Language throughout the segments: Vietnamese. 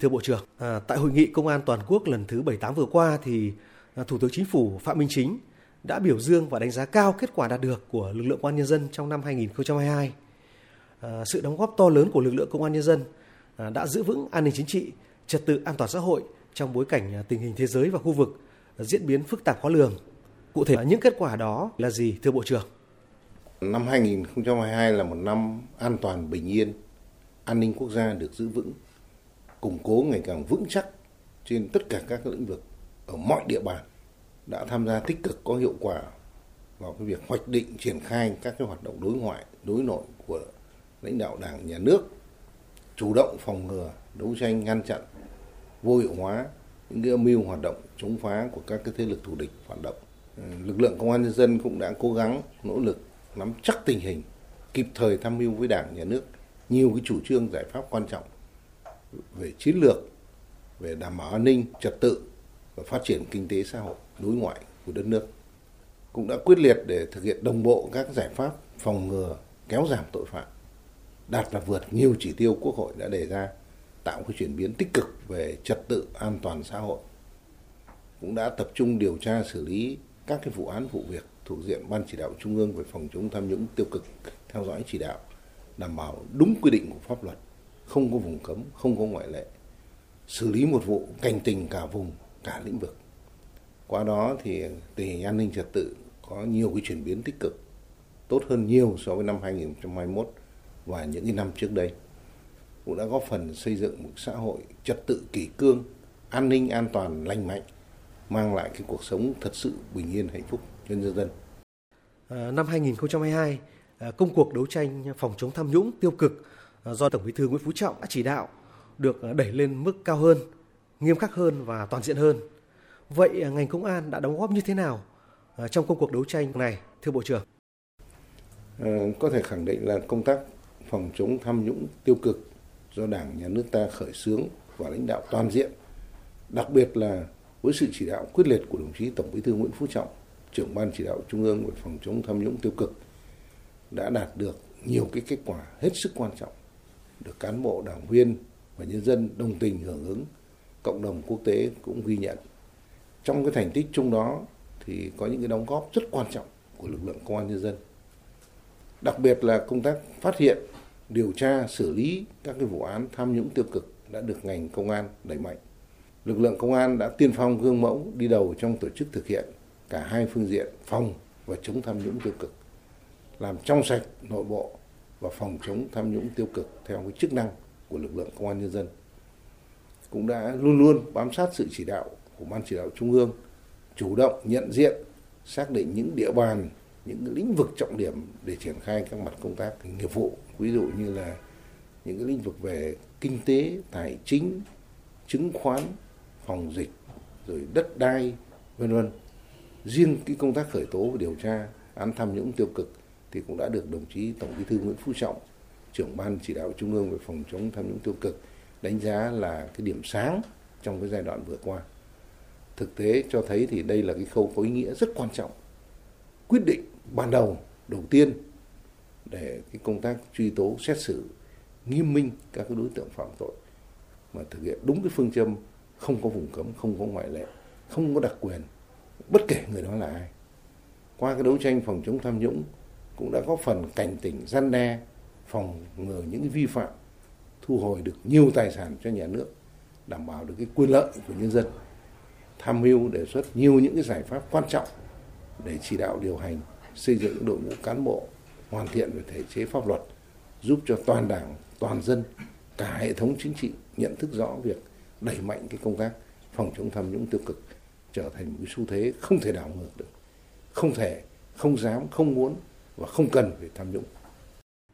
Thưa Bộ trưởng, à, tại hội nghị công an toàn quốc lần thứ 78 vừa qua thì à, Thủ tướng Chính phủ Phạm Minh Chính đã biểu dương và đánh giá cao kết quả đạt được của lực lượng công an nhân dân trong năm 2022. À, sự đóng góp to lớn của lực lượng công an nhân dân à, đã giữ vững an ninh chính trị, trật tự an toàn xã hội trong bối cảnh à, tình hình thế giới và khu vực à, diễn biến phức tạp khó lường. Cụ thể những kết quả đó là gì thưa Bộ trưởng? Năm 2022 là một năm an toàn bình yên, an ninh quốc gia được giữ vững, củng cố ngày càng vững chắc trên tất cả các lĩnh vực ở mọi địa bàn đã tham gia tích cực có hiệu quả vào cái việc hoạch định, triển khai các cái hoạt động đối ngoại, đối nội của lãnh đạo đảng, nhà nước, chủ động phòng ngừa, đấu tranh, ngăn chặn, vô hiệu hóa những cái âm mưu hoạt động chống phá của các cái thế lực thù địch phản động. Ừ, lực lượng công an nhân dân cũng đã cố gắng, nỗ lực nắm chắc tình hình, kịp thời tham mưu với đảng, nhà nước. Nhiều cái chủ trương giải pháp quan trọng về chiến lược, về đảm bảo an ninh, trật tự và phát triển kinh tế xã hội, đối ngoại của đất nước. Cũng đã quyết liệt để thực hiện đồng bộ các giải pháp phòng ngừa, kéo giảm tội phạm. Đạt và vượt nhiều chỉ tiêu quốc hội đã đề ra, tạo cái chuyển biến tích cực về trật tự an toàn xã hội. Cũng đã tập trung điều tra xử lý các cái vụ án, vụ việc thuộc diện ban chỉ đạo trung ương về phòng chống tham nhũng tiêu cực, theo dõi chỉ đạo, đảm bảo đúng quy định của pháp luật không có vùng cấm không có ngoại lệ xử lý một vụ cảnh tình cả vùng cả lĩnh vực qua đó thì tình hình an ninh trật tự có nhiều cái chuyển biến tích cực tốt hơn nhiều so với năm 2021 và những cái năm trước đây cũng đã góp phần xây dựng một xã hội trật tự kỷ cương, an ninh an toàn lành mạnh, mang lại cái cuộc sống thật sự bình yên hạnh phúc cho nhân dân. À, năm 2022, à, công cuộc đấu tranh phòng chống tham nhũng tiêu cực Ờ, do Tổng Bí thư Nguyễn Phú Trọng đã chỉ đạo được ờ, đẩy lên mức cao hơn, nghiêm khắc hơn và toàn diện hơn. Vậy ờ, ngành công an đã đóng góp như thế nào trong công cuộc đấu tranh này, thưa Bộ trưởng? À, có thể khẳng định là công tác phòng chống tham nhũng tiêu cực do Đảng, Nhà nước ta khởi xướng và lãnh đạo toàn diện, đặc biệt là với sự chỉ đạo quyết liệt của đồng chí Tổng Bí thư Nguyễn Phú Trọng, trưởng ban chỉ đạo Trung ương về phòng chống tham nhũng tiêu cực đã đạt được nhiều cái kết quả hết sức quan trọng, được cán bộ, đảng viên và nhân dân đồng tình hưởng ứng, cộng đồng quốc tế cũng ghi nhận. Trong cái thành tích chung đó thì có những cái đóng góp rất quan trọng của lực lượng công an nhân dân. Đặc biệt là công tác phát hiện điều tra xử lý các cái vụ án tham nhũng tiêu cực đã được ngành công an đẩy mạnh. Lực lượng công an đã tiên phong gương mẫu đi đầu trong tổ chức thực hiện cả hai phương diện phòng và chống tham nhũng tiêu cực, làm trong sạch nội bộ và phòng chống tham nhũng tiêu cực theo cái chức năng của lực lượng công an nhân dân. Cũng đã luôn luôn bám sát sự chỉ đạo của ban chỉ đạo trung ương, chủ động nhận diện, xác định những địa bàn, những lĩnh vực trọng điểm để triển khai các mặt công tác nghiệp vụ ví dụ như là những cái lĩnh vực về kinh tế tài chính chứng khoán phòng dịch rồi đất đai vân vân riêng cái công tác khởi tố và điều tra án tham nhũng tiêu cực thì cũng đã được đồng chí tổng bí thư nguyễn phú trọng, trưởng ban chỉ đạo trung ương về phòng chống tham nhũng tiêu cực đánh giá là cái điểm sáng trong cái giai đoạn vừa qua. Thực tế cho thấy thì đây là cái khâu có ý nghĩa rất quan trọng, quyết định ban đầu đầu tiên để cái công tác truy tố, xét xử nghiêm minh các cái đối tượng phạm tội mà thực hiện đúng cái phương châm không có vùng cấm, không có ngoại lệ, không có đặc quyền, bất kể người đó là ai. Qua cái đấu tranh phòng chống tham nhũng cũng đã góp phần cảnh tỉnh gian đe, phòng ngừa những vi phạm, thu hồi được nhiều tài sản cho nhà nước, đảm bảo được cái quyền lợi của nhân dân, tham mưu đề xuất nhiều những cái giải pháp quan trọng để chỉ đạo điều hành, xây dựng đội ngũ cán bộ hoàn thiện về thể chế pháp luật, giúp cho toàn đảng, toàn dân, cả hệ thống chính trị nhận thức rõ việc đẩy mạnh cái công tác phòng chống tham nhũng tiêu cực trở thành một cái xu thế không thể đảo ngược được, không thể, không dám, không muốn và không cần phải tham nhũng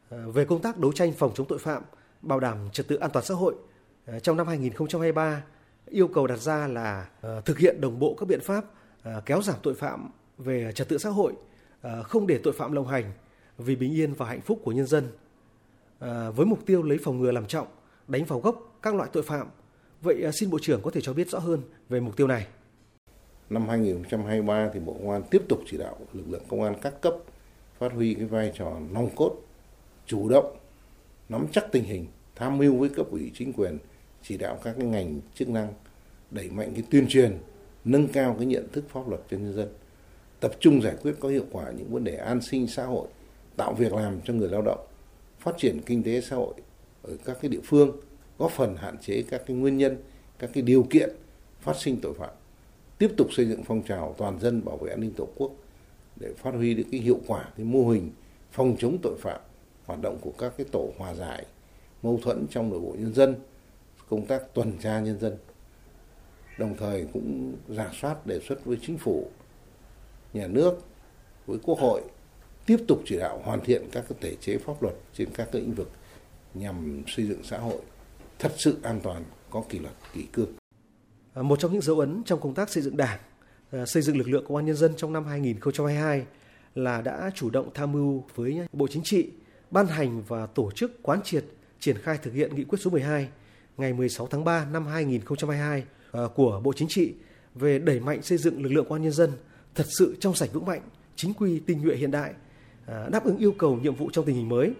à, về công tác đấu tranh phòng chống tội phạm bảo đảm trật tự an toàn xã hội à, trong năm 2023 yêu cầu đặt ra là à, thực hiện đồng bộ các biện pháp kéo giảm tội phạm về trật tự xã hội không để tội phạm lộng hành vì bình yên và hạnh phúc của nhân dân. Với mục tiêu lấy phòng ngừa làm trọng, đánh vào gốc các loại tội phạm. Vậy xin Bộ trưởng có thể cho biết rõ hơn về mục tiêu này. Năm 2023 thì Bộ Công an tiếp tục chỉ đạo lực lượng công an các cấp phát huy cái vai trò nòng cốt, chủ động, nắm chắc tình hình, tham mưu với cấp ủy chính quyền, chỉ đạo các cái ngành chức năng đẩy mạnh cái tuyên truyền, nâng cao cái nhận thức pháp luật cho nhân dân, tập trung giải quyết có hiệu quả những vấn đề an sinh xã hội, tạo việc làm cho người lao động, phát triển kinh tế xã hội ở các cái địa phương, góp phần hạn chế các cái nguyên nhân, các cái điều kiện phát sinh tội phạm, tiếp tục xây dựng phong trào toàn dân bảo vệ an ninh tổ quốc để phát huy được cái hiệu quả cái mô hình phòng chống tội phạm, hoạt động của các cái tổ hòa giải, mâu thuẫn trong nội bộ nhân dân, công tác tuần tra nhân dân. Đồng thời cũng giả soát đề xuất với chính phủ, nhà nước, với quốc hội tiếp tục chỉ đạo hoàn thiện các cái thể chế pháp luật trên các cái lĩnh vực nhằm xây dựng xã hội thật sự an toàn, có kỷ luật, kỷ cương. À, một trong những dấu ấn trong công tác xây dựng Đảng, Ờ, xây dựng lực lượng công an nhân dân trong năm 2022 là đã chủ động tham mưu với Bộ Chính trị ban hành và tổ chức quán triệt triển khai thực hiện nghị quyết số 12 ngày 16 tháng 3 năm 2022 ờ, của Bộ Chính trị về đẩy mạnh xây dựng lực lượng công an nhân dân thật sự trong sạch vững mạnh, chính quy, tinh nhuệ hiện đại, ờ, đáp ứng yêu cầu nhiệm vụ trong tình hình mới.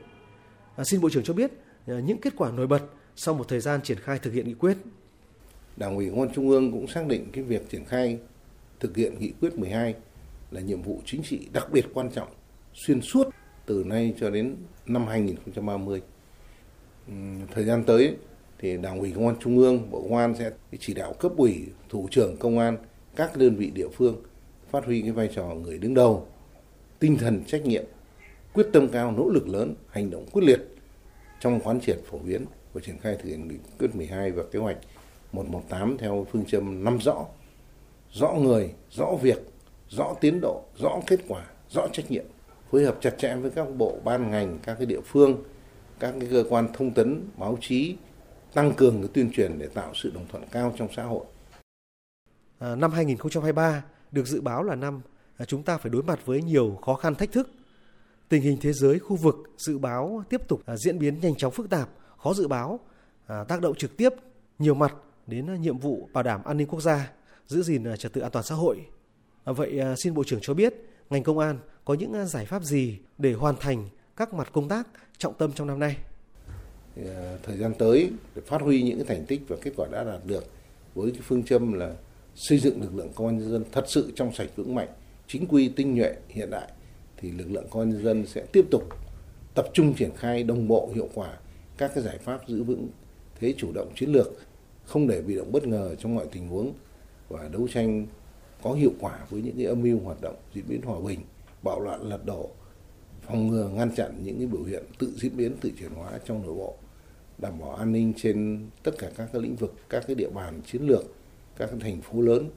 Xin Bộ trưởng cho biết những kết quả nổi bật sau một thời gian triển khai thực hiện nghị quyết. Đảng ủy Công an Trung ương cũng xác định cái việc triển khai thực hiện nghị quyết 12 là nhiệm vụ chính trị đặc biệt quan trọng xuyên suốt từ nay cho đến năm 2030. Thời gian tới thì Đảng ủy Công an Trung ương, Bộ Công an sẽ chỉ đạo cấp ủy, thủ trưởng công an, các đơn vị địa phương phát huy cái vai trò người đứng đầu, tinh thần trách nhiệm, quyết tâm cao, nỗ lực lớn, hành động quyết liệt trong quán triệt phổ biến và triển khai thực hiện nghị quyết 12 và kế hoạch 118 theo phương châm năm rõ, rõ người, rõ việc, rõ tiến độ, rõ kết quả, rõ trách nhiệm, phối hợp chặt chẽ với các bộ ban ngành, các cái địa phương, các cái cơ quan thông tấn, báo chí, tăng cường cái tuyên truyền để tạo sự đồng thuận cao trong xã hội. À, năm 2023 được dự báo là năm à, chúng ta phải đối mặt với nhiều khó khăn thách thức. Tình hình thế giới, khu vực dự báo tiếp tục à, diễn biến nhanh chóng phức tạp, khó dự báo, à, tác động trực tiếp nhiều mặt đến nhiệm vụ bảo đảm an ninh quốc gia, giữ gìn à, trật tự an toàn xã hội. À, vậy à, xin Bộ trưởng cho biết ngành công an có những giải pháp gì để hoàn thành các mặt công tác trọng tâm trong năm nay? Thời gian tới để phát huy những thành tích và kết quả đã đạt được với cái phương châm là xây dựng lực lượng công an nhân dân thật sự trong sạch vững mạnh, chính quy tinh nhuệ hiện đại thì lực lượng công an nhân dân sẽ tiếp tục tập trung triển khai đồng bộ hiệu quả các cái giải pháp giữ vững thế chủ động chiến lược không để bị động bất ngờ trong mọi tình huống và đấu tranh có hiệu quả với những cái âm mưu hoạt động diễn biến hòa bình, bạo loạn lật đổ, phòng ngừa ngăn chặn những cái biểu hiện tự diễn biến tự chuyển hóa trong nội bộ, đảm bảo an ninh trên tất cả các cái lĩnh vực, các cái địa bàn chiến lược, các cái thành phố lớn,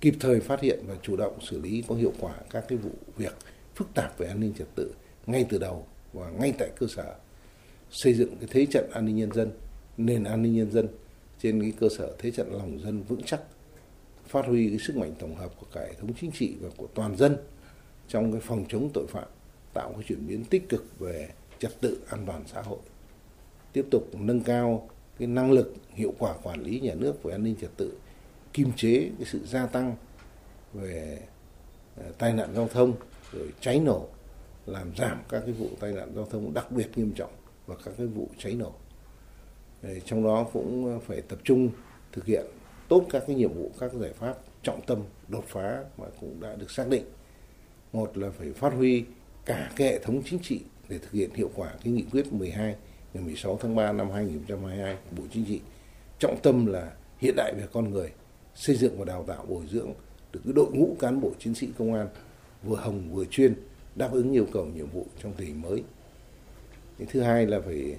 kịp thời phát hiện và chủ động xử lý có hiệu quả các cái vụ việc phức tạp về an ninh trật tự ngay từ đầu và ngay tại cơ sở xây dựng cái thế trận an ninh nhân dân nền an ninh nhân dân trên cái cơ sở thế trận lòng dân vững chắc phát huy cái sức mạnh tổng hợp của cả hệ thống chính trị và của toàn dân trong cái phòng chống tội phạm, tạo cái chuyển biến tích cực về trật tự an toàn xã hội. Tiếp tục nâng cao cái năng lực, hiệu quả quản lý nhà nước về an ninh trật tự, kiềm chế cái sự gia tăng về ờ, tai nạn giao thông, rồi cháy nổ, làm giảm các cái vụ tai nạn giao thông đặc biệt nghiêm trọng và các cái vụ cháy nổ. Trong đó cũng ờ, phải tập trung thực hiện tốt các cái nhiệm vụ các giải pháp trọng tâm đột phá mà cũng đã được xác định một là phải phát huy cả cái hệ thống chính trị để thực hiện hiệu quả cái nghị quyết 12 ngày 16 tháng 3 năm 2022 của Bộ Chính trị trọng tâm là hiện đại về con người xây dựng và đào tạo bồi dưỡng được cái đội ngũ cán bộ chiến sĩ công an vừa hồng vừa chuyên đáp ứng yêu cầu nhiệm vụ trong tình hình mới. Cái thứ hai là phải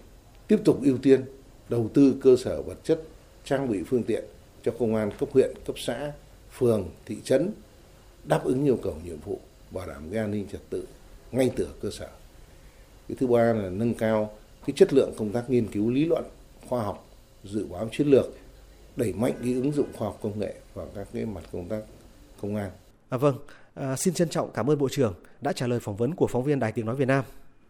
tiếp tục ưu tiên đầu tư cơ sở vật chất, trang bị phương tiện cho công an cấp huyện, cấp xã, phường, thị trấn đáp ứng yêu cầu nhiệm vụ bảo đảm cái an ninh trật tự ngay từ cơ sở. Cái thứ ba là nâng cao cái chất lượng công tác nghiên cứu lý luận, khoa học, dự báo chiến lược, đẩy mạnh cái ứng dụng khoa học công nghệ vào các cái mặt công tác công an. À, vâng, à, xin trân trọng cảm ơn Bộ trưởng đã trả lời phỏng vấn của phóng viên Đài Tiếng Nói Việt Nam.